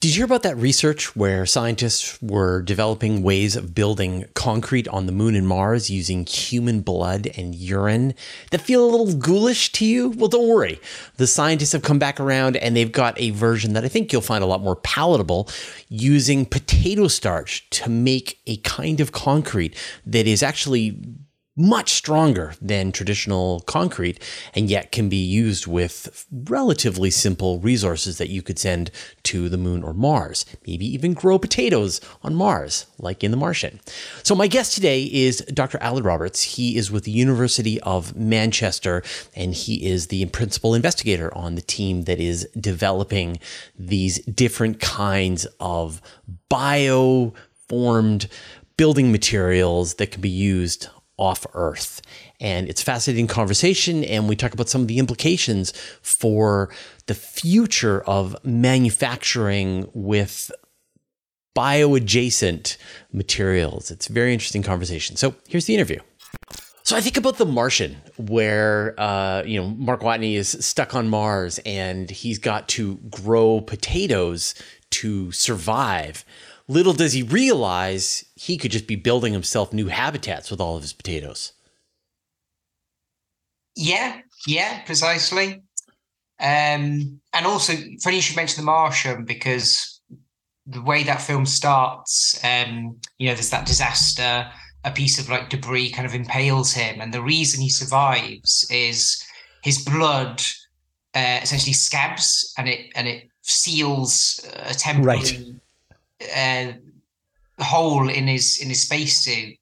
Did you hear about that research where scientists were developing ways of building concrete on the moon and Mars using human blood and urine that feel a little ghoulish to you? Well, don't worry. The scientists have come back around and they've got a version that I think you'll find a lot more palatable using potato starch to make a kind of concrete that is actually much stronger than traditional concrete and yet can be used with relatively simple resources that you could send to the moon or Mars. Maybe even grow potatoes on Mars, like in The Martian. So, my guest today is Dr. Aled Roberts. He is with the University of Manchester and he is the principal investigator on the team that is developing these different kinds of bio formed building materials that can be used off Earth. And it's fascinating conversation. And we talk about some of the implications for the future of manufacturing with bioadjacent materials. It's a very interesting conversation. So here's the interview. So I think about The Martian, where uh, you know Mark Watney is stuck on Mars and he's got to grow potatoes to survive. Little does he realize he could just be building himself new habitats with all of his potatoes. Yeah, yeah, precisely. Um, and also, funny you should mention The Martian because the way that film starts, um, you know, there's that disaster, a piece of like debris kind of impales him, and the reason he survives is his blood uh, essentially scabs and it and it seals a temporary right uh, hole in his in his space spacesuit,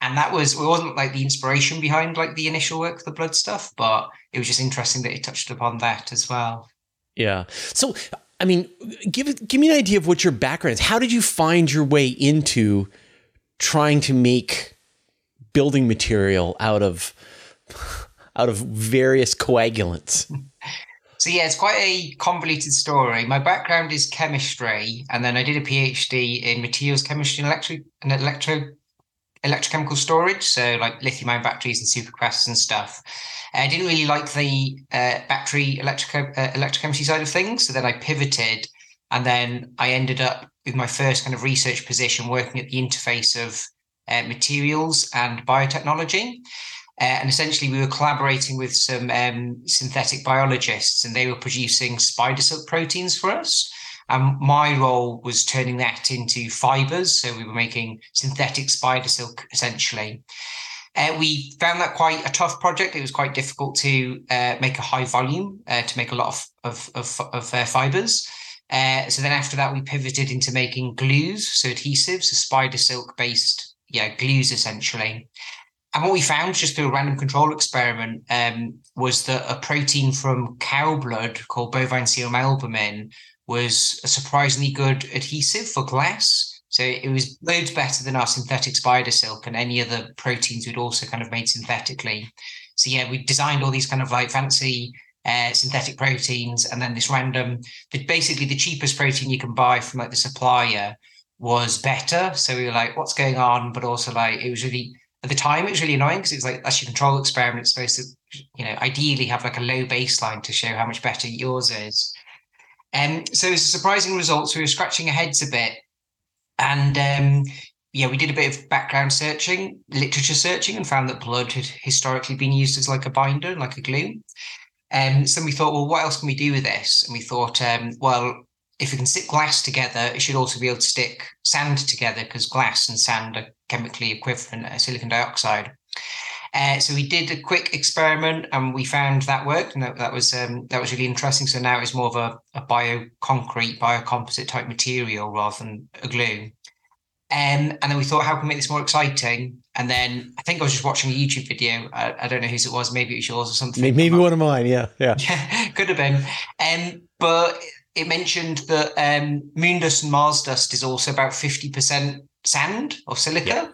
and that was it wasn't like the inspiration behind like the initial work, the blood stuff, but it was just interesting that he touched upon that as well. Yeah. So, I mean, give give me an idea of what your background is. How did you find your way into trying to make building material out of out of various coagulants? So yeah, it's quite a convoluted story. My background is chemistry, and then I did a PhD in materials chemistry and electro and electro electrochemical storage, so like lithium-ion batteries and supercapacitors and stuff. I didn't really like the uh, battery electric uh, electrochemistry side of things, so then I pivoted, and then I ended up with my first kind of research position working at the interface of uh, materials and biotechnology. Uh, and essentially, we were collaborating with some um, synthetic biologists, and they were producing spider silk proteins for us. And my role was turning that into fibers. So we were making synthetic spider silk essentially. Uh, we found that quite a tough project. It was quite difficult to uh, make a high volume, uh, to make a lot of, of, of, of uh, fibers. Uh, so then after that, we pivoted into making glues, so adhesives, so spider silk based yeah, glues essentially. And what we found just through a random control experiment um, was that a protein from cow blood called bovine serum albumin was a surprisingly good adhesive for glass. So it was loads better than our synthetic spider silk and any other proteins we'd also kind of made synthetically. So yeah, we designed all these kind of like fancy uh, synthetic proteins, and then this random, basically the cheapest protein you can buy from like the supplier was better. So we were like, what's going on? But also like it was really at the time it was really annoying because it was like that's your control experiment. It's supposed to you know ideally have like a low baseline to show how much better yours is. And um, so it's a surprising result. So we were scratching our heads a bit. And um, yeah we did a bit of background searching literature searching and found that blood had historically been used as like a binder like a glue. And um, so we thought well what else can we do with this? And we thought um, well if we can stick glass together, it should also be able to stick sand together because glass and sand are chemically equivalent uh, silicon dioxide. Uh, so we did a quick experiment and we found that worked, and that, that was um, that was really interesting. So now it's more of a, a bioconcrete, biocomposite type material rather than a glue. Um, and then we thought, how can we make this more exciting? And then I think I was just watching a YouTube video. I, I don't know whose it was. Maybe it was yours or something. Maybe, maybe one of mine. Yeah, yeah. yeah could have been. Um, but it mentioned that um, moon dust and Mars dust is also about 50% sand or silica. Yeah.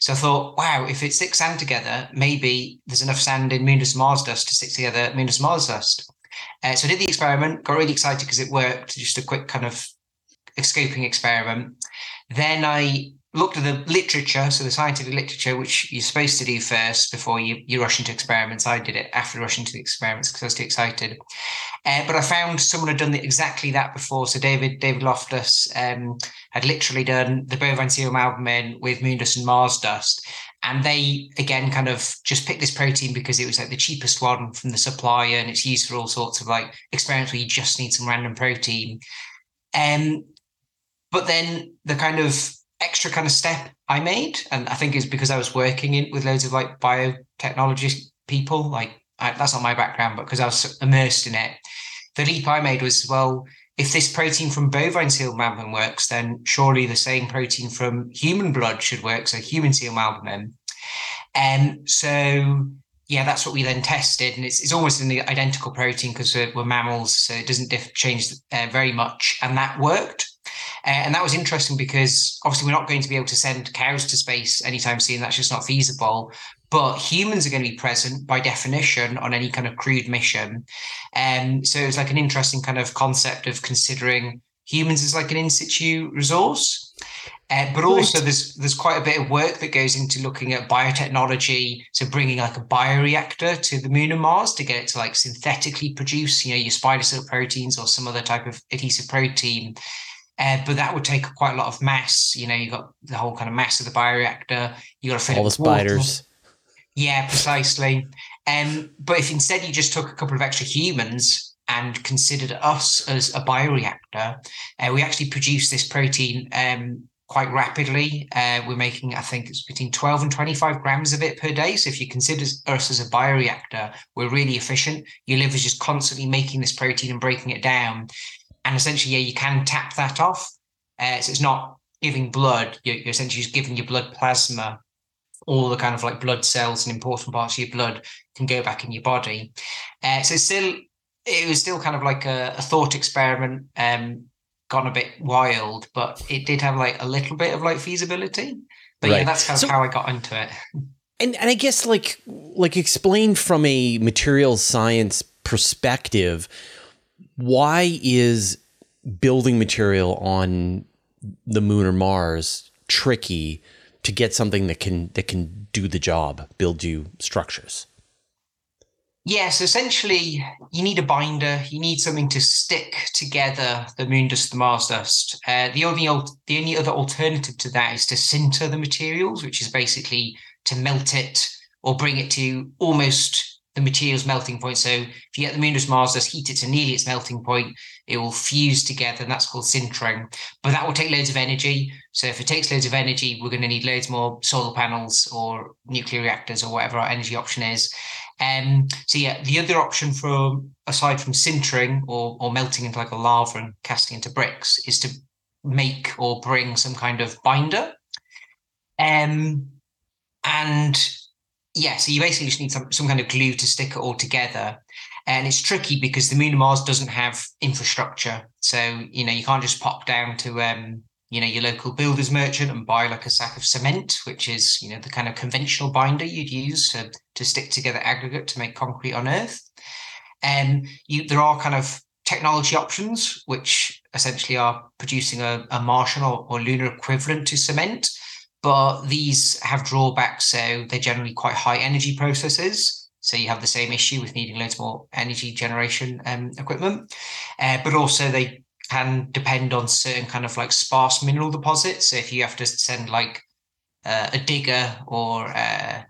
So I thought, wow, if it sticks sand together, maybe there's enough sand in moon dust and Mars dust to stick together moon dust Mars dust. Uh, so I did the experiment, got really excited because it worked, just a quick kind of scoping experiment. Then I looked at the literature, so the scientific literature, which you're supposed to do first before you, you rush into experiments. I did it after rushing to the experiments because I was too excited. Uh, but I found someone had done exactly that before. So David David Loftus um, had literally done the bovine serum albumin with moon dust and Mars dust. And they again kind of just picked this protein because it was like the cheapest one from the supplier, and it's used for all sorts of like experiments where you just need some random protein. Um, but then the kind of extra kind of step I made, and I think it's because I was working in with loads of like biotechnology people. Like I, that's not my background, but because I was immersed in it, the leap I made was well, if this protein from bovine serum albumin works, then surely the same protein from human blood should work. So human serum albumin. And um, so yeah, that's what we then tested, and it's, it's almost an identical protein because we're, we're, mammals, so it doesn't diff- change uh, very much, and that worked. And that was interesting because obviously we're not going to be able to send cows to space anytime soon. That's just not feasible. But humans are going to be present by definition on any kind of crewed mission. And um, so it was like an interesting kind of concept of considering humans as like an in situ resource. Uh, but also, there's there's quite a bit of work that goes into looking at biotechnology, so bringing like a bioreactor to the moon and Mars to get it to like synthetically produce, you know, your spider silk proteins or some other type of adhesive protein. Uh, but that would take quite a lot of mass. You know, you got the whole kind of mass of the bioreactor. You got to fill all the spiders. Water. Yeah, precisely. Um, but if instead you just took a couple of extra humans and considered us as a bioreactor, uh, we actually produce this protein um, quite rapidly. Uh, we're making, I think, it's between 12 and 25 grams of it per day. So if you consider us as a bioreactor, we're really efficient. Your liver is just constantly making this protein and breaking it down and essentially, yeah, you can tap that off. Uh, so it's not giving blood; you're, you're essentially just giving your blood plasma. All the kind of like blood cells and important parts of your blood can go back in your body. Uh, so still, it was still kind of like a, a thought experiment. Um, gone a bit wild, but it did have like a little bit of like feasibility. But right. yeah, that's kind of so, how I got into it. And and I guess like like explain from a materials science perspective why is building material on the moon or Mars tricky to get something that can that can do the job, build you structures? Yes, essentially, you need a binder. You need something to stick together the moon dust, the Mars dust. Uh, the only the only other alternative to that is to sinter the materials, which is basically to melt it or bring it to almost the material's melting point. So if you get the moon dust Mars dust, heat it to nearly its melting point, it will fuse together, and that's called sintering. But that will take loads of energy. So if it takes loads of energy, we're going to need loads more solar panels or nuclear reactors or whatever our energy option is. Um, so yeah, the other option from aside from sintering or or melting into like a lava and casting into bricks is to make or bring some kind of binder. Um, and yeah, so you basically just need some, some kind of glue to stick it all together. And it's tricky because the moon and Mars doesn't have infrastructure. So, you know, you can't just pop down to um, you know, your local builder's merchant and buy like a sack of cement, which is, you know, the kind of conventional binder you'd use to, to stick together aggregate to make concrete on Earth. And you there are kind of technology options, which essentially are producing a, a Martian or, or lunar equivalent to cement but these have drawbacks. So they're generally quite high energy processes. So you have the same issue with needing loads more energy generation um, equipment, uh, but also they can depend on certain kind of like sparse mineral deposits. So if you have to send like uh, a digger or uh,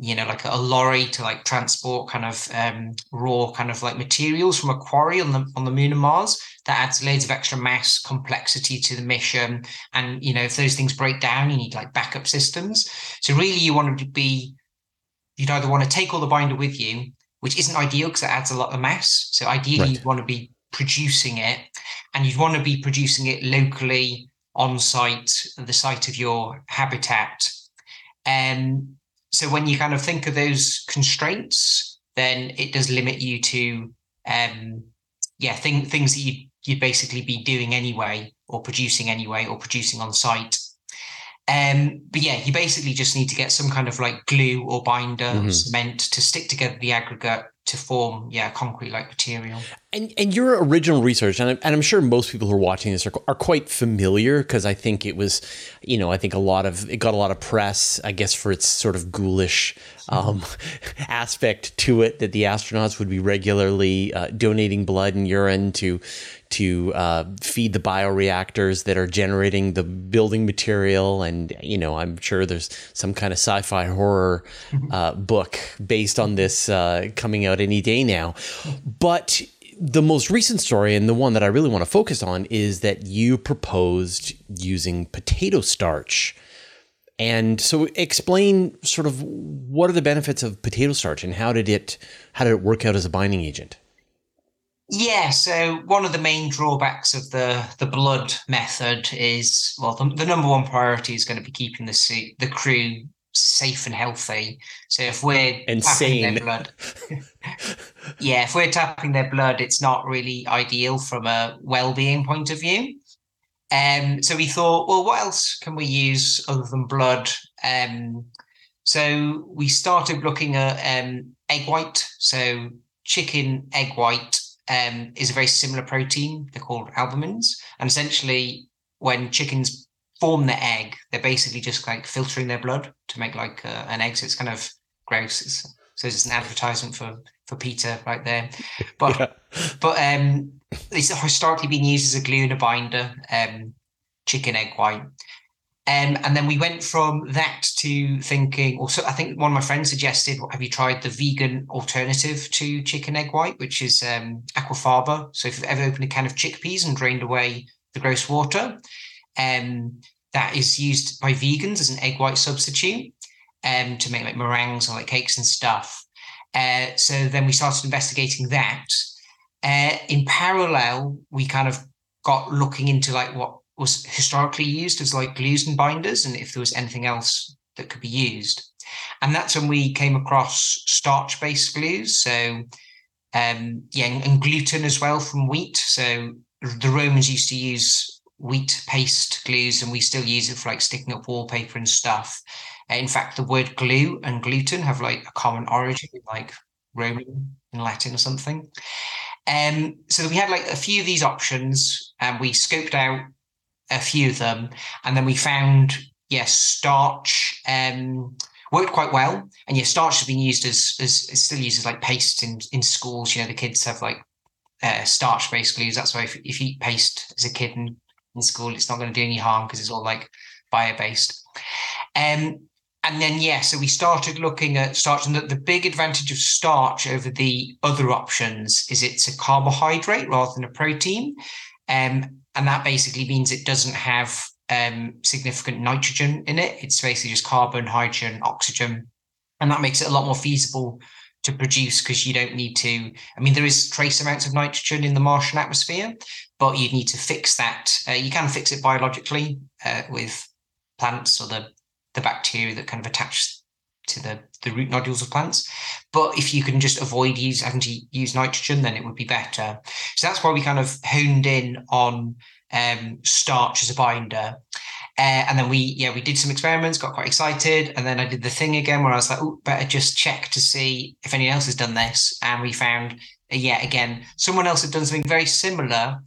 you know like a lorry to like transport kind of um, raw kind of like materials from a quarry on the on the moon and Mars, that adds loads of extra mass complexity to the mission. And you know if those things break down you need like backup systems. So really you want to be you'd either want to take all the binder with you which isn't ideal because it adds a lot of mass. So ideally right. you'd want to be producing it and you'd want to be producing it locally on site the site of your habitat. And um, so when you kind of think of those constraints then it does limit you to um yeah thing, things that you you'd basically be doing anyway, or producing anyway, or producing on site. Um, but yeah, you basically just need to get some kind of like glue or binder, mm-hmm. cement to stick together the aggregate to form, yeah, concrete like material. And and your original research, and I'm, and I'm sure most people who are watching this are, are quite familiar because I think it was, you know, I think a lot of it got a lot of press, I guess, for its sort of ghoulish um, aspect to it that the astronauts would be regularly uh, donating blood and urine to to uh, feed the bioreactors that are generating the building material. And, you know, I'm sure there's some kind of sci fi horror mm-hmm. uh, book based on this uh, coming out any day now. But the most recent story, and the one that I really want to focus on, is that you proposed using potato starch. And so explain sort of what are the benefits of potato starch and how did it how did it work out as a binding agent? Yeah, so one of the main drawbacks of the the blood method is well, the, the number one priority is going to be keeping the the crew safe and healthy. So if we're tapping their blood, yeah, if we're tapping their blood, it's not really ideal from a well-being point of view. Um, so we thought, well, what else can we use other than blood? Um, so we started looking at um, egg white, so chicken egg white um, is a very similar protein. They're called albumins. And essentially, when chickens form the egg, they're basically just like filtering their blood to make like uh, an egg. So it's kind of gross. It's, so it's an advertisement for for PETA right there. But yeah. but um, it's historically been used as a glue and a binder. Um, chicken egg white. Um, and then we went from that to thinking, also, I think one of my friends suggested, have you tried the vegan alternative to chicken egg white, which is um, aquafaba? So if you've ever opened a can of chickpeas and drained away the gross water, um, that is used by vegans as an egg white substitute um, to make like meringues or like cakes and stuff. Uh, so then we started investigating that. Uh, in parallel, we kind of got looking into like what was historically used as like glues and binders, and if there was anything else that could be used. And that's when we came across starch-based glues. So um, yeah, and, and gluten as well from wheat. So the Romans used to use wheat paste glues, and we still use it for like sticking up wallpaper and stuff. In fact, the word glue and gluten have like a common origin, like Roman in Latin or something. Um, so we had like a few of these options, and we scoped out a few of them, and then we found yes, starch um, worked quite well, and yes, starch has been used as as still used as like paste in in schools. You know, the kids have like uh, starch glues. That's why if, if you eat paste as a kid in, in school, it's not going to do any harm because it's all like bio based. Um, and then yeah, so we started looking at starch, and the, the big advantage of starch over the other options is it's a carbohydrate rather than a protein. Um, and that basically means it doesn't have um, significant nitrogen in it. It's basically just carbon, hydrogen, oxygen, and that makes it a lot more feasible to produce because you don't need to. I mean, there is trace amounts of nitrogen in the Martian atmosphere, but you'd need to fix that. Uh, you can fix it biologically uh, with plants or the the bacteria that kind of attach to the, the root nodules of plants. But if you can just avoid use, having to use nitrogen, then it would be better. So that's why we kind of honed in on um, starch as a binder. Uh, and then we, yeah, we did some experiments, got quite excited. And then I did the thing again where I was like, oh, better just check to see if anyone else has done this. And we found, uh, yeah, again, someone else had done something very similar,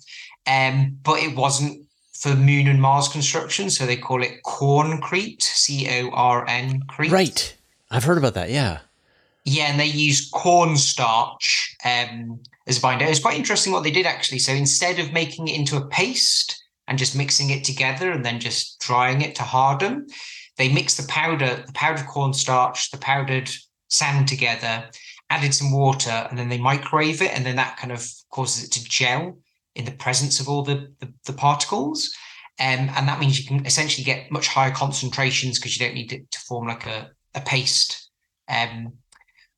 um, but it wasn't for Moon and Mars construction. So they call it corncrete, C O R N crete. Right. I've heard about that. Yeah. Yeah, and they use cornstarch um, as a binder. It's quite interesting what they did actually. So instead of making it into a paste and just mixing it together and then just drying it to harden, they mix the powder, the powdered cornstarch, the powdered sand together, added some water, and then they microwave it, and then that kind of causes it to gel in the presence of all the the, the particles. Um, and that means you can essentially get much higher concentrations because you don't need it to form like a, a paste. Um,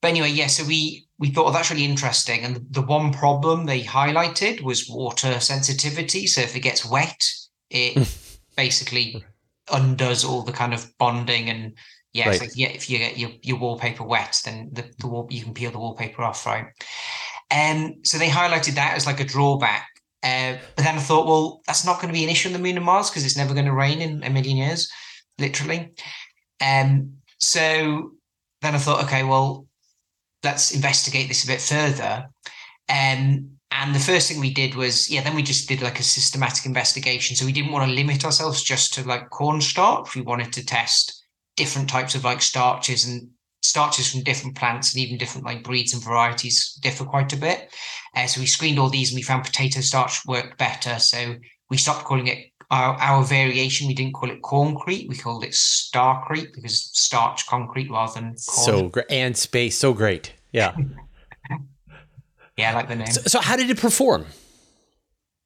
but anyway, yeah, so we we thought oh, that's really interesting. And the, the one problem they highlighted was water sensitivity. So if it gets wet, it basically undoes all the kind of bonding and yeah, right. yeah, if you get your, your wallpaper wet, then the, the wall you can peel the wallpaper off, right? And um, so they highlighted that as like a drawback. Uh, but then I thought, well, that's not going to be an issue on the moon and Mars because it's never going to rain in a million years, literally. Um, so then I thought, okay, well, let's investigate this a bit further. Um, And the first thing we did was, yeah, then we just did like a systematic investigation. So we didn't want to limit ourselves just to like cornstarch. We wanted to test different types of like starches and starches from different plants and even different like breeds and varieties differ quite a bit. Uh, so we screened all these and we found potato starch worked better. So we stopped calling it our, our variation. We didn't call it corncrete. We called it starcrete because starch concrete rather than corn. So great. And space. So great. Yeah. yeah, I like the name. So, so, how did it perform?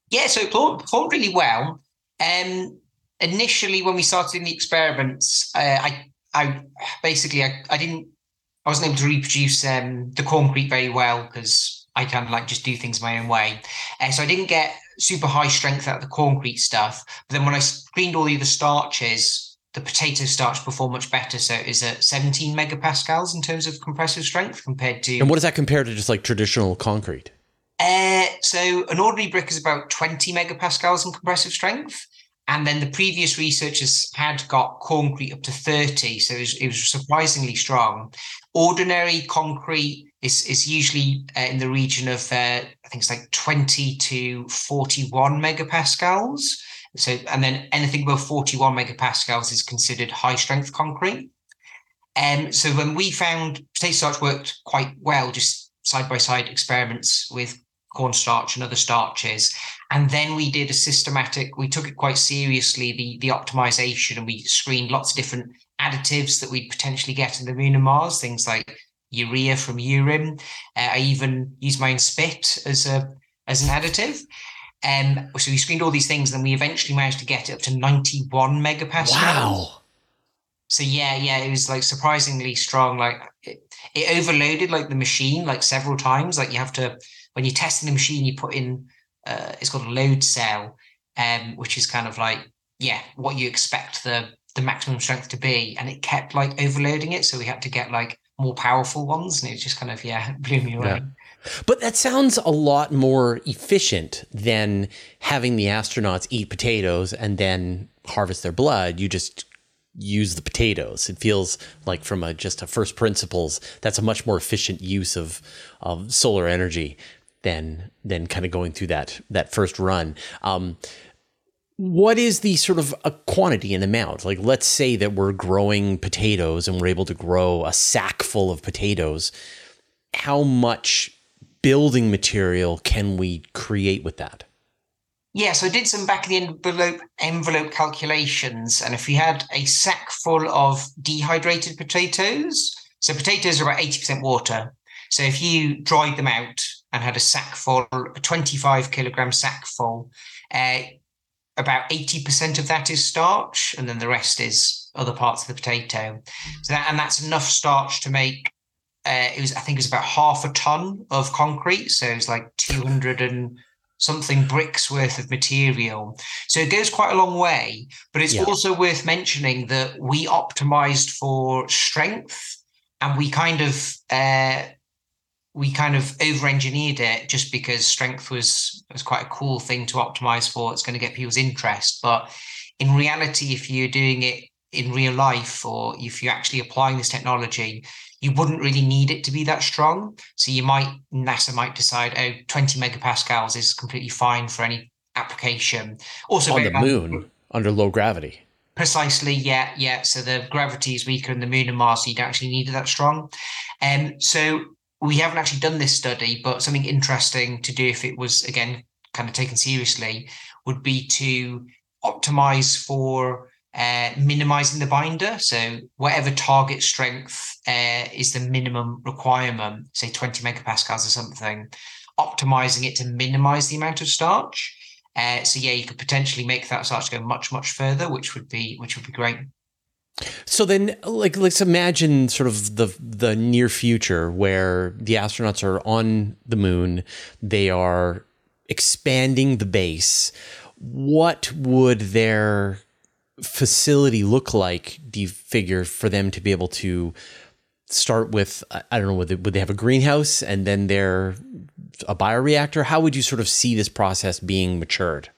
Yeah, so it performed really well. Um, initially, when we started in the experiments, uh, I I basically I, I didn't I wasn't able to reproduce um, the concrete very well because I kind of like just do things my own way. Uh, so I didn't get super high strength out of the concrete stuff. But then when I screened all the other starches, the potato starch performed much better. So it is at 17 megapascals in terms of compressive strength compared to. And what does that compare to just like traditional concrete? Uh, so an ordinary brick is about 20 megapascals in compressive strength. And then the previous researchers had got concrete up to 30. So it was, it was surprisingly strong. Ordinary concrete is, is usually uh, in the region of, uh, I think it's like 20 to 41 megapascals. So, and then anything above 41 megapascals is considered high strength concrete. And um, so when we found potato starch worked quite well, just side by side experiments with cornstarch and other starches. And then we did a systematic, we took it quite seriously, the, the optimization, and we screened lots of different additives that we'd potentially get in the moon and Mars, things like urea from urine. Uh, I even used my own spit as a as an additive. Um, so we screened all these things, and we eventually managed to get it up to 91 megapascals. Wow. So yeah, yeah, it was like surprisingly strong. Like it, it overloaded like the machine like several times. Like you have to when you're testing the machine, you put in uh, it's called a load cell, um, which is kind of like yeah, what you expect the the maximum strength to be, and it kept like overloading it, so we had to get like more powerful ones, and it just kind of yeah, blew me away. Yeah. But that sounds a lot more efficient than having the astronauts eat potatoes and then harvest their blood. You just use the potatoes. It feels like from a just a first principles, that's a much more efficient use of of solar energy than than kind of going through that that first run. Um, what is the sort of a quantity and amount? Like, let's say that we're growing potatoes and we're able to grow a sack full of potatoes. How much building material can we create with that? Yeah, so I did some back of the envelope envelope calculations, and if we had a sack full of dehydrated potatoes, so potatoes are about eighty percent water. So if you dried them out and had a sack full, a 25 kilogram sack full. Uh, about 80% of that is starch, and then the rest is other parts of the potato. So that, and that's enough starch to make. Uh, it was, I think, it was about half a ton of concrete. So it was like 200 and something bricks worth of material. So it goes quite a long way. But it's yeah. also worth mentioning that we optimized for strength, and we kind of uh, we kind of over engineered it just because strength was was quite a cool thing to optimize for. It's going to get people's interest. But in reality, if you're doing it in real life or if you're actually applying this technology, you wouldn't really need it to be that strong. So you might NASA might decide, oh, 20 megapascals is completely fine for any application. Also on the moon under low gravity. Precisely, yeah, yeah. So the gravity is weaker in the moon and Mars, so you don't actually need it that strong. And um, so we haven't actually done this study, but something interesting to do if it was again kind of taken seriously would be to optimize for uh, minimizing the binder. So whatever target strength uh, is the minimum requirement, say 20 megapascals or something, optimizing it to minimize the amount of starch. Uh, so yeah, you could potentially make that starch go much much further, which would be which would be great. So then, like, let's imagine sort of the the near future where the astronauts are on the moon, they are expanding the base. What would their facility look like? Do you figure for them to be able to start with? I don't know. Would they, would they have a greenhouse and then they're a bioreactor? How would you sort of see this process being matured?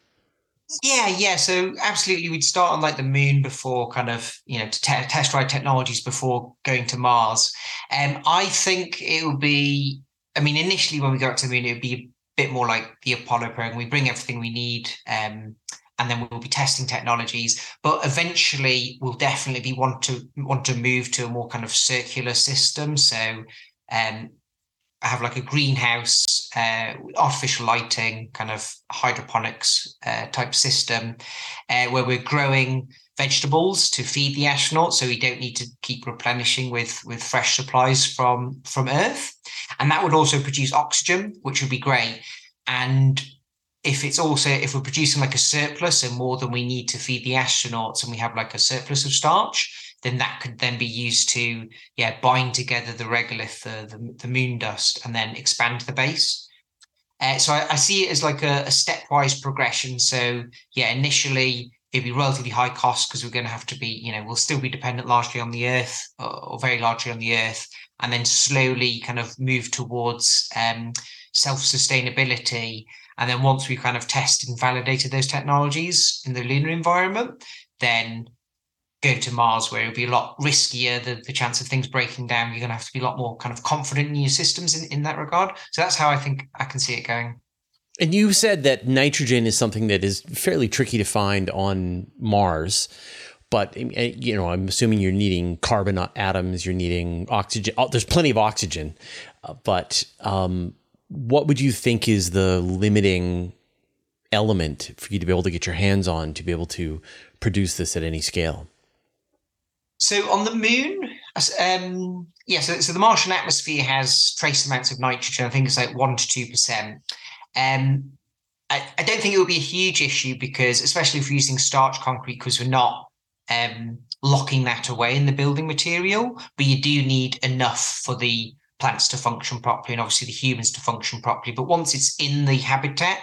Yeah, yeah. So absolutely, we'd start on like the moon before kind of you know to te- test ride technologies before going to Mars. And um, I think it would be. I mean, initially when we go up to the moon, it would be a bit more like the Apollo program. We bring everything we need. Um, and then we'll be testing technologies. But eventually, we'll definitely be want to want to move to a more kind of circular system. So, um, Have like a greenhouse, uh, artificial lighting, kind of hydroponics uh, type system, uh, where we're growing vegetables to feed the astronauts, so we don't need to keep replenishing with with fresh supplies from from Earth, and that would also produce oxygen, which would be great. And if it's also if we're producing like a surplus and more than we need to feed the astronauts and we have like a surplus of starch then that could then be used to yeah bind together the regolith the, the, the moon dust and then expand the base. Uh, so I, I, see it as like a, a, stepwise progression. So yeah initially it'd be relatively high cost because we're going to have to be you know we'll still be dependent largely on the earth or, or very largely on the earth and then slowly kind of move towards um, self-sustainability. And then once we've kind of tested and validated those technologies in the lunar environment, then go to Mars where it'll be a lot riskier. The, the chance of things breaking down, you're going to have to be a lot more kind of confident in your systems in, in that regard. So that's how I think I can see it going. And you said that nitrogen is something that is fairly tricky to find on Mars. But eh, you know, I'm assuming you're needing carbon atoms. You're needing oxygen. Oh, there's plenty of oxygen, uh, but um, what would you think is the limiting element for you to be able to get your hands on to be able to produce this at any scale? So on the moon, um, yeah, so, so the Martian atmosphere has trace amounts of nitrogen. I think it's like one to two percent. Um, I, I, don't think it would be a huge issue because, especially if we're using starch concrete, because we're not um, locking that away in the building material. But you do need enough for the plants to function properly and obviously the humans to function properly. But once it's in the habitat,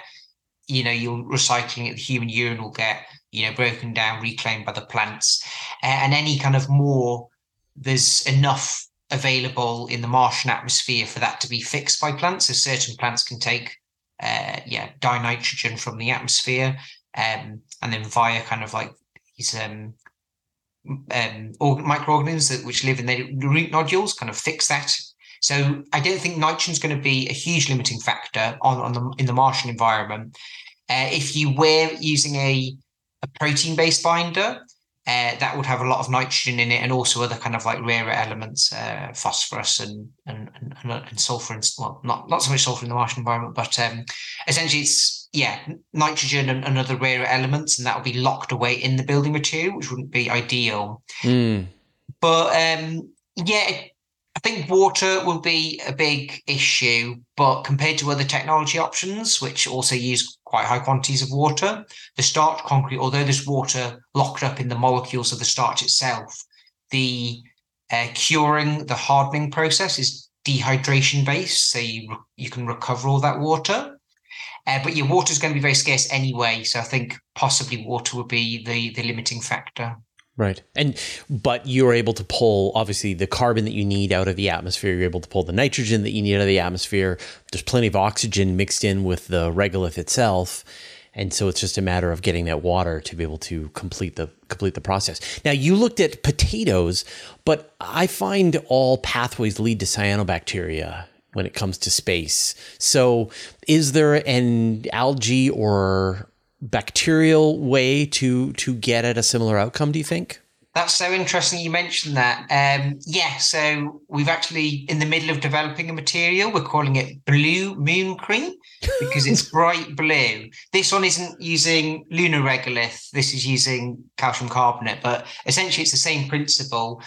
you know, you're recycling it, the human urine will get, you know, broken down, reclaimed by the plants. And any kind of more, there's enough available in the Martian atmosphere for that to be fixed by plants. So certain plants can take, uh, yeah, dinitrogen from the atmosphere, um, and then via kind of like these um, um, microorganisms that which live in the root nodules, kind of fix that so I don't think nitrogen is going to be a huge limiting factor on, on the in the Martian environment. Uh, if you were using a, a protein based binder, uh, that would have a lot of nitrogen in it and also other kind of like rarer elements, uh, phosphorus and and, and, and sulfur and well, not not so much sulfur in the Martian environment, but um, essentially it's yeah nitrogen and, and, other rarer elements, and that would be locked away in the building material, which wouldn't be ideal. Mm. But um, yeah, I think water will be a big issue, but compared to other technology options, which also use quite high quantities of water, the starch concrete, although there's water locked up in the molecules of the starch itself, the uh, curing, the hardening process is dehydration based, so you you can recover all that water. Uh, but your water is going to be very scarce anyway, so I think possibly water would be the the limiting factor. Right. And but you're able to pull obviously the carbon that you need out of the atmosphere, you're able to pull the nitrogen that you need out of the atmosphere. There's plenty of oxygen mixed in with the regolith itself. And so it's just a matter of getting that water to be able to complete the complete the process. Now you looked at potatoes, but I find all pathways lead to cyanobacteria when it comes to space. So is there an algae or bacterial way to to get at a similar outcome do you think? That's so interesting you mentioned that. Um, yeah so we've actually in the middle of developing a material we're calling it blue Moon Cream because it's bright blue. This one isn't using lunar regolith. This is using calcium carbonate but essentially it's the same principle.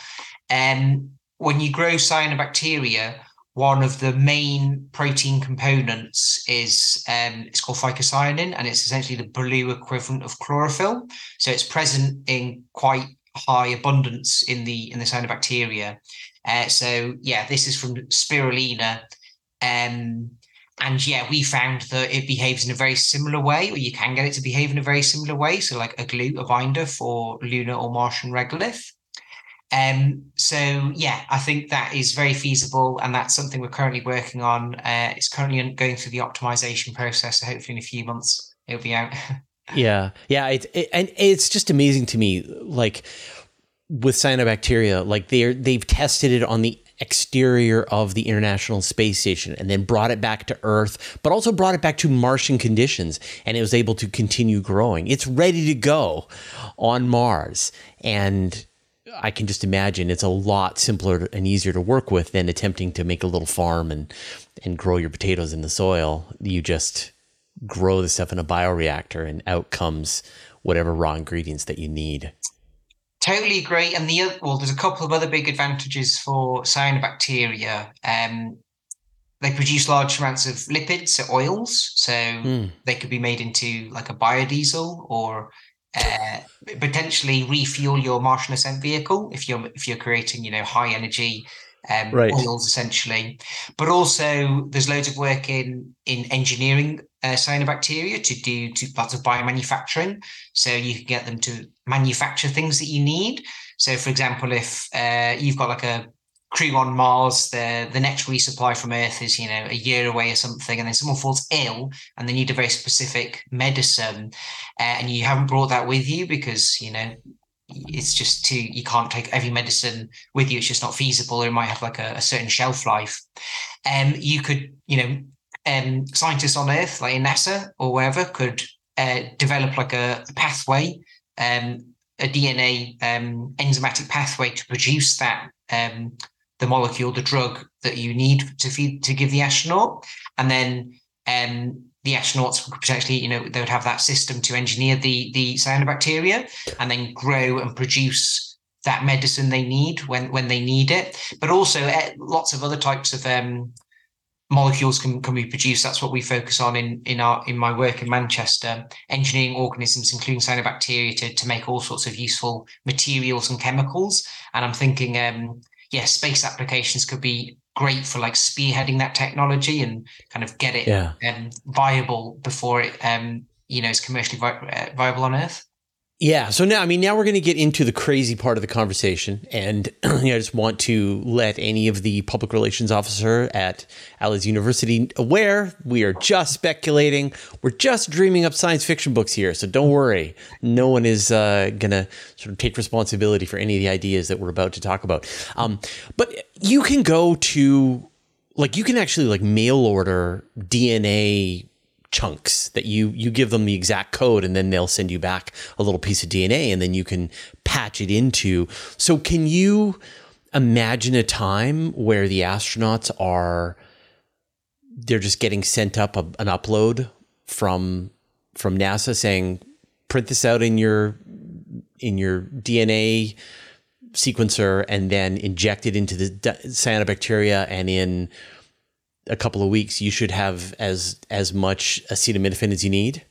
Um, when you grow cyanobacteria one of the main protein components is um, it's called phycocyanin, and it's essentially the blue equivalent of chlorophyll. So it's present in quite high abundance in the in the cyanobacteria. Uh, so yeah, this is from spirulina. Um, and yeah, we found that it behaves in a very similar way, or you can get it to behave in a very similar way. So, like a glue, a binder for lunar or Martian regolith. Um, so yeah, I think that is very feasible, and that's something we're currently working on. Uh, it's currently going through the optimization process. So hopefully, in a few months, it'll be out. yeah, yeah, it, it, and it's just amazing to me, like with cyanobacteria, like they're they've tested it on the exterior of the International Space Station and then brought it back to Earth, but also brought it back to Martian conditions and it was able to continue growing. It's ready to go on Mars. And I can just imagine it's a lot simpler and easier to work with than attempting to make a little farm and and grow your potatoes in the soil. You just grow the stuff in a bioreactor and out comes whatever raw ingredients that you need. Totally agree. And the well, there's a couple of other big advantages for cyanobacteria. Um, they produce large amounts of lipids, so oils. So mm. they could be made into like a biodiesel or uh, potentially refuel your Martian ascent vehicle if you're if you're creating you know high energy um, right. oils essentially. But also there's loads of work in in engineering uh, cyanobacteria to do to parts of biomanufacturing. So you can get them to manufacture things that you need. So for example, if uh, you've got like a crew on Mars, the the next resupply from Earth is you know a year away or something, and then someone falls ill and they need a very specific medicine, uh, and you haven't brought that with you because you know it's just too you can't take every medicine with you. It's just not feasible or it might have like a, a certain shelf life. Um you could you know um scientists on earth like nasa or wherever could uh, develop like a, a pathway um a dna um enzymatic pathway to produce that um the molecule the drug that you need to feed to give the astronaut and then um the astronauts potentially, you know, they would have that system to engineer the the cyanobacteria and then grow and produce that medicine they need when when they need it. But also, eh, lots of other types of um, molecules can, can be produced. That's what we focus on in in our in my work in Manchester, engineering organisms, including cyanobacteria, to to make all sorts of useful materials and chemicals. And I'm thinking, um, yeah, space applications could be great for like spearheading that technology and kind of get it yeah. um, viable before it um, you know is commercially vi- uh, viable on Earth. Yeah. So now, I mean, now we're going to get into the crazy part of the conversation, and you know, I just want to let any of the public relations officer at Alice University aware we are just speculating. We're just dreaming up science fiction books here, so don't worry. No one is uh, going to sort of take responsibility for any of the ideas that we're about to talk about. Um, but you can go to, like, you can actually like mail order DNA chunks that you you give them the exact code and then they'll send you back a little piece of DNA and then you can patch it into. So can you imagine a time where the astronauts are they're just getting sent up a, an upload from from NASA saying print this out in your in your DNA sequencer and then inject it into the cyanobacteria and in a couple of weeks, you should have as as much acetaminophen as you need.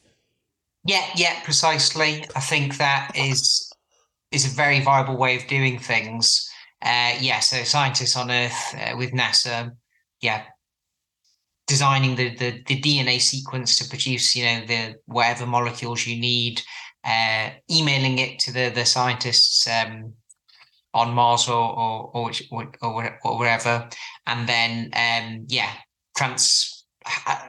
Yeah, yeah, precisely. I think that is is a very viable way of doing things. Uh, yeah, so scientists on Earth uh, with NASA, yeah, designing the, the the DNA sequence to produce, you know, the whatever molecules you need, uh, emailing it to the the scientists um, on Mars or or or, or, or wherever, and then um, yeah, trans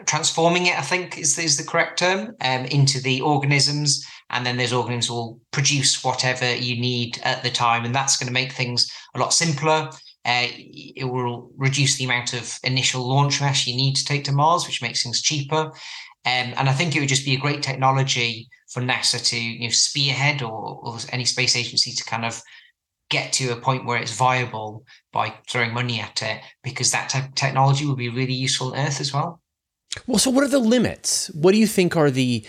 transforming it. I think is is the correct term um, into the organisms, and then those organisms will produce whatever you need at the time, and that's going to make things a lot simpler. Uh, it will reduce the amount of initial launch mass you need to take to Mars, which makes things cheaper. Um, and I think it would just be a great technology for NASA to you know, spearhead or, or any space agency to kind of get to a point where it's viable by throwing money at it because that te- technology would be really useful on earth as well. Well so what are the limits? What do you think are the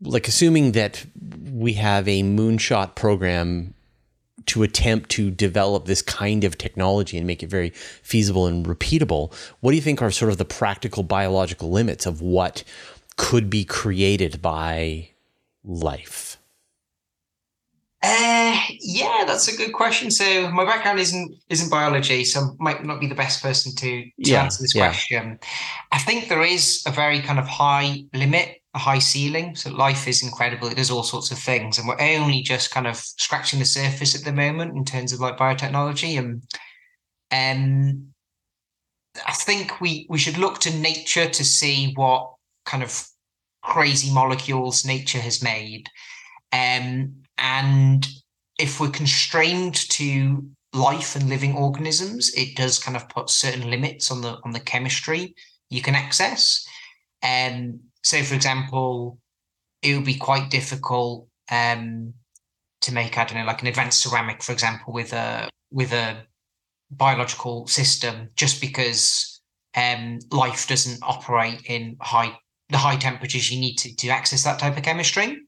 like assuming that we have a moonshot program to attempt to develop this kind of technology and make it very feasible and repeatable what do you think are sort of the practical biological limits of what could be created by life uh, yeah, that's a good question. So my background isn't isn't biology, so I might not be the best person to, to yeah, answer this yeah. question. I think there is a very kind of high limit, a high ceiling. So life is incredible; it does all sorts of things, and we're only just kind of scratching the surface at the moment in terms of like biotechnology. And um, I think we we should look to nature to see what kind of crazy molecules nature has made. Um, and if we're constrained to life and living organisms, it does kind of put certain limits on the on the chemistry you can access. Um, so, for example, it would be quite difficult um, to make I don't know like an advanced ceramic, for example, with a with a biological system, just because um, life doesn't operate in high the high temperatures you need to, to access that type of chemistry.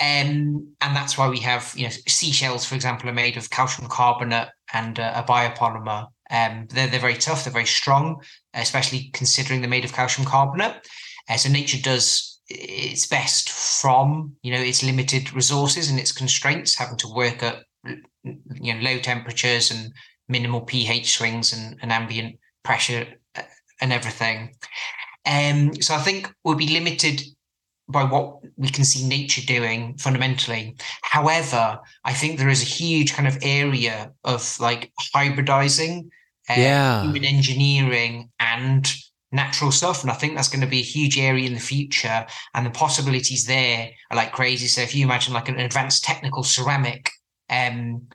Um, and that's why we have, you know, seashells, for example, are made of calcium carbonate and uh, a biopolymer. Um, they're, they're very tough, they're very strong, especially considering they're made of calcium carbonate. Uh, so nature does its best from, you know, its limited resources and its constraints, having to work at, you know, low temperatures and minimal pH swings and, and ambient pressure uh, and everything. Um, so I think we'll be limited by what we can see nature doing fundamentally. However, I think there is a huge kind of area of like hybridizing uh, yeah. human engineering and natural stuff. And I think that's going to be a huge area in the future. And the possibilities there are like crazy. So if you imagine like an advanced technical ceramic um,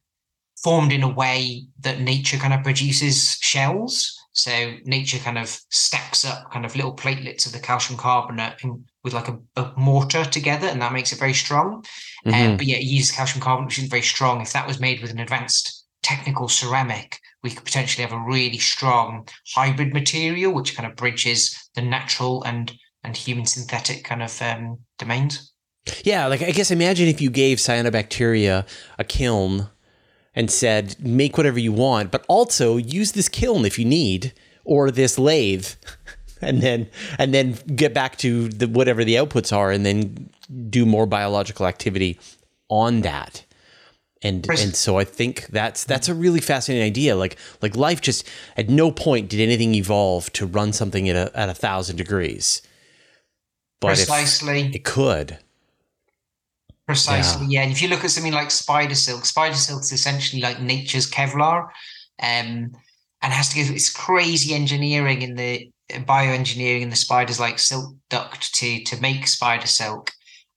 formed in a way that nature kind of produces shells. So nature kind of stacks up kind of little platelets of the calcium carbonate and with like a, a, mortar together, and that makes it very strong. Um, mm-hmm. Um, but yeah, it uses calcium carbonate, which isn't very strong. If that was made with an advanced technical ceramic, we could potentially have a really strong hybrid material, which kind of bridges the natural and and human synthetic kind of um, domains. Yeah, like I guess imagine if you gave cyanobacteria a kiln and said, make whatever you want, but also use this kiln if you need, or this lathe. and then and then get back to the whatever the outputs are and then do more biological activity on that and and so I think that's that's a really fascinating idea. Like like life just at no point did anything evolve to run something at a at a thousand degrees. But Precisely, it could. Precisely, yeah. yeah. And if you look at something like spider silk, spider silk is essentially like nature's Kevlar, um, and has to go this crazy engineering in the bioengineering in the spiders like silk duct to to make spider silk.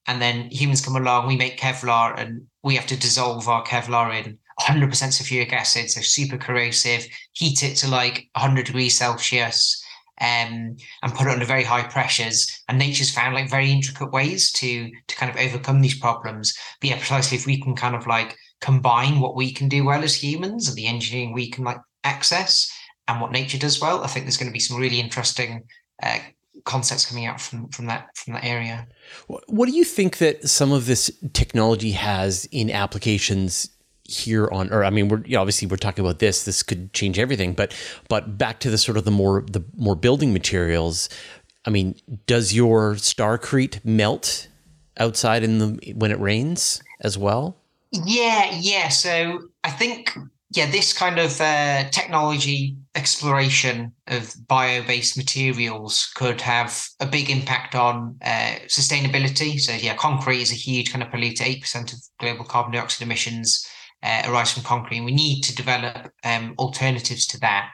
And then humans come along, we make Kevlar, and we have to dissolve our Kevlar in 100% sulfuric acid, so super corrosive, heat it to like 100 degrees Celsius, um, and put it under very high pressures. And nature's found like very intricate ways to to kind of overcome these problems. But yeah, precisely if we can kind of like combine what we can do well as humans and the engineering we can like access and what nature does well, I think there's going to be some really interesting uh, concepts coming out from from that from that area. What do you think that some of this technology has in applications here on Earth? I mean, we're you know, obviously we're talking about this. This could change everything, but but back to the sort of the more the more building materials. I mean, does your starcrete melt outside in the when it rains as well? Yeah, yeah. So I think yeah, this kind of uh, technology exploration of bio-based materials could have a big impact on uh, sustainability. So yeah, concrete is a huge kind of polluter. Eight percent of global carbon dioxide emissions uh, arise from concrete, and we need to develop um, alternatives to that.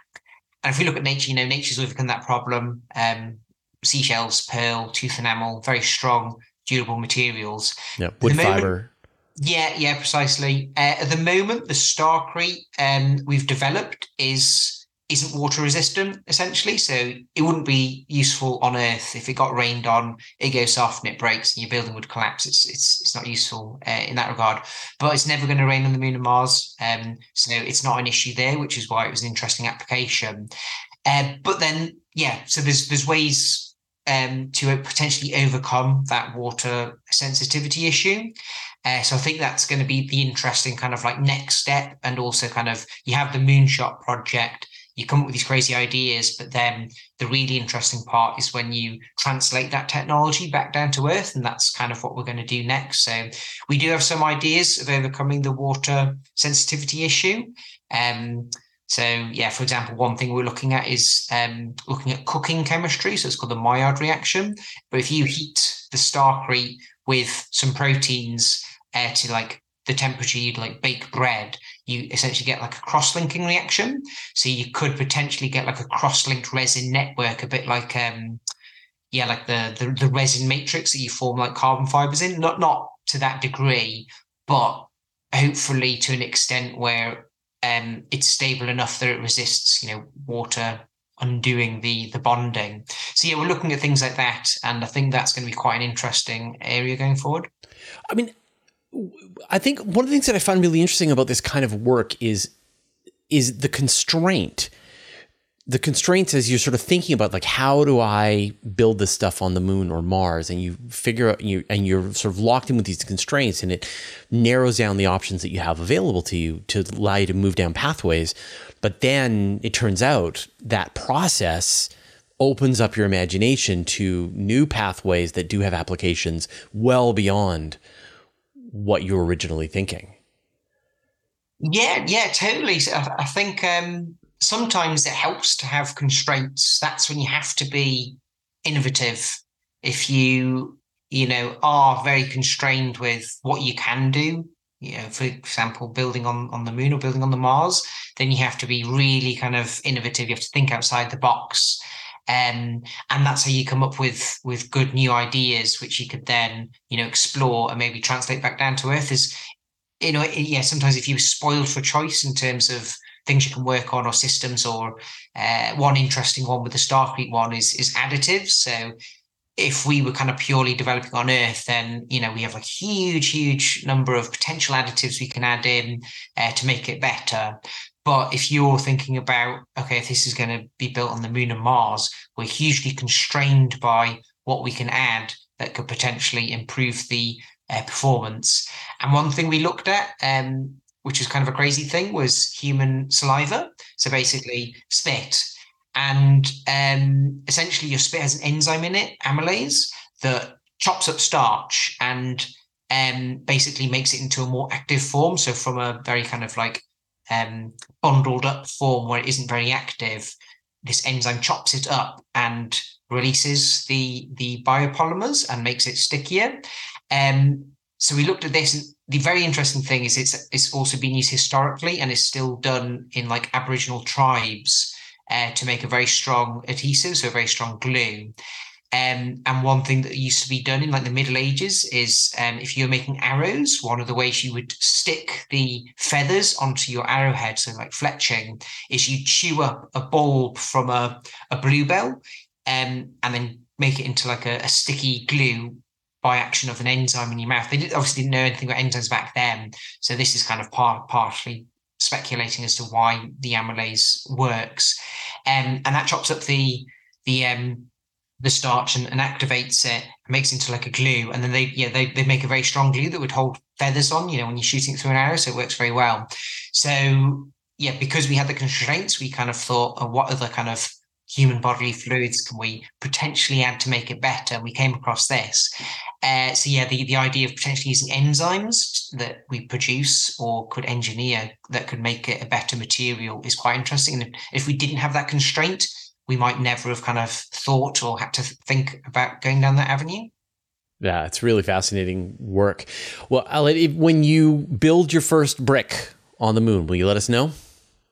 And if we look at nature, you know, nature's overcome that problem. Um, seashells, pearl, tooth enamel, very strong, durable materials. Yeah, wood fiber. Yeah, yeah, precisely. Uh, at the moment, the starcrete um, we've developed is isn't water resistant essentially, so it wouldn't be useful on Earth if it got rained on. It goes soft and it breaks, and your building would collapse. It's it's it's not useful uh, in that regard. But it's never going to rain on the Moon and Mars, um, so it's not an issue there, which is why it was an interesting application. Uh, but then, yeah, so there's there's ways um, to potentially overcome that water sensitivity issue. Uh, so I think that's going to be the interesting kind of like next step. And also kind of you have the moonshot project, you come up with these crazy ideas, but then the really interesting part is when you translate that technology back down to earth. And that's kind of what we're going to do next. So we do have some ideas of overcoming the water sensitivity issue. Um, so yeah, for example, one thing we're looking at is um, looking at cooking chemistry. So it's called the Maillard reaction. But if you heat the starcrete with some proteins uh, to like the temperature you'd like bake bread, you essentially get like a cross-linking reaction. So you could potentially get like a cross-linked resin network, a bit like um, yeah, like the, the the resin matrix that you form like carbon fibers in. Not not to that degree, but hopefully to an extent where um, it's stable enough that it resists, you know, water undoing the the bonding. So yeah, we're looking at things like that, and I think that's going to be quite an interesting area going forward. I mean, I think one of the things that I find really interesting about this kind of work is is the constraint. The constraints as you're sort of thinking about like how do I build this stuff on the moon or Mars? And you figure out you and you're sort of locked in with these constraints and it narrows down the options that you have available to you to allow you to move down pathways. But then it turns out that process opens up your imagination to new pathways that do have applications well beyond what you were originally thinking yeah yeah totally I, think um sometimes it helps to have constraints. That's when you have to be innovative. If you, you know, are very constrained with what you can do, you know, for example, building on, on the moon or building on the Mars, then you have to be really kind of innovative. You have to think outside the box. Um, and that's how you come up with with good new ideas, which you could then, you know, explore and maybe translate back down to Earth. Is you know, yeah, sometimes if you're spoiled for choice in terms of things you can work on or systems or uh, one interesting one with the Starcrete one is is additives. So if we were kind of purely developing on Earth, then you know we have a huge, huge number of potential additives we can add in uh, to make it better. But if you're thinking about okay, if this is going to be built on the Moon and Mars, we're hugely constrained by what we can add that could potentially improve the uh, performance. And one thing we looked at um, which is kind of a crazy thing, was human saliva. So basically, spit. And um, essentially, your spit has an enzyme in it, amylase, that chops up starch and um, basically makes it into a more active form. So from a very kind of like um, bundled up form where it isn't very active, this enzyme chops it up and releases the the biopolymers and makes it stickier. Um, so we looked at this and the very interesting thing is it's it's also been used historically and is still done in like Aboriginal tribes uh, to make a very strong adhesive, so a very strong glue. Um, and one thing that used to be done in like the Middle Ages is um, if you're making arrows, one of the ways you would stick the feathers onto your arrowhead, so like fletching, is you chew up a bulb from a, a bluebell um, and then make it into like a, a sticky glue by action of an enzyme in your mouth. They did, obviously didn't know anything about enzymes back then, so this is kind of part partially speculating as to why the amylase works, um, and that chops up the the um, the starch and, and, activates it, makes it into like a glue, and then they yeah they they make a very strong glue that would hold feathers on. You know when you're shooting through an arrow, so it works very well. So yeah, because we had the constraints, we kind of thought, oh, what other kind of human bodily fluids can we potentially add to make it better? We came across this. Uh, so yeah, the, the idea of potentially using enzymes that we produce or could engineer that could make it a better material is quite interesting. And if, if we didn't have that constraint, we might never have kind of thought or had to think about going down that avenue. Yeah, it's really fascinating work. Well, Aled, when you build your first brick on the moon, will you let us know?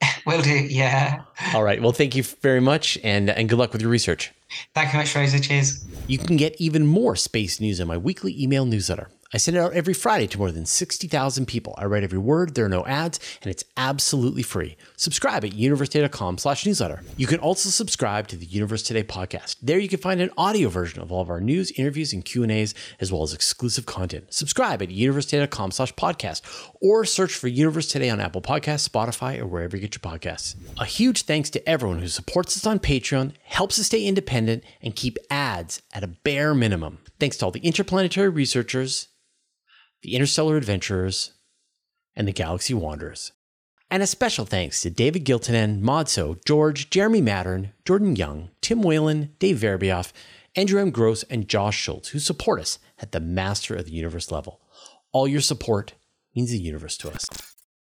Will do. Yeah. All right. Well, thank you very much, and and good luck with your research. Thank you much, Fraser. Cheers. You can get even more space news in my weekly email newsletter. I send it out every Friday to more than 60,000 people. I write every word, there are no ads, and it's absolutely free. Subscribe at universetoday.com slash newsletter. You can also subscribe to the Universe Today podcast. There you can find an audio version of all of our news, interviews, and Q&As, as well as exclusive content. Subscribe at universetoday.com slash podcast, or search for Universe Today on Apple Podcasts, Spotify, or wherever you get your podcasts. A huge thanks to everyone who supports us on Patreon, helps us stay independent, and keep ads at a bare minimum. Thanks to all the interplanetary researchers, the Interstellar Adventurers, and the Galaxy Wanderers. And a special thanks to David Giltonen, Modso, George, Jeremy Mattern, Jordan Young, Tim Whalen, Dave Verbioff, Andrew M. Gross, and Josh Schultz, who support us at the Master of the Universe level. All your support means the universe to us.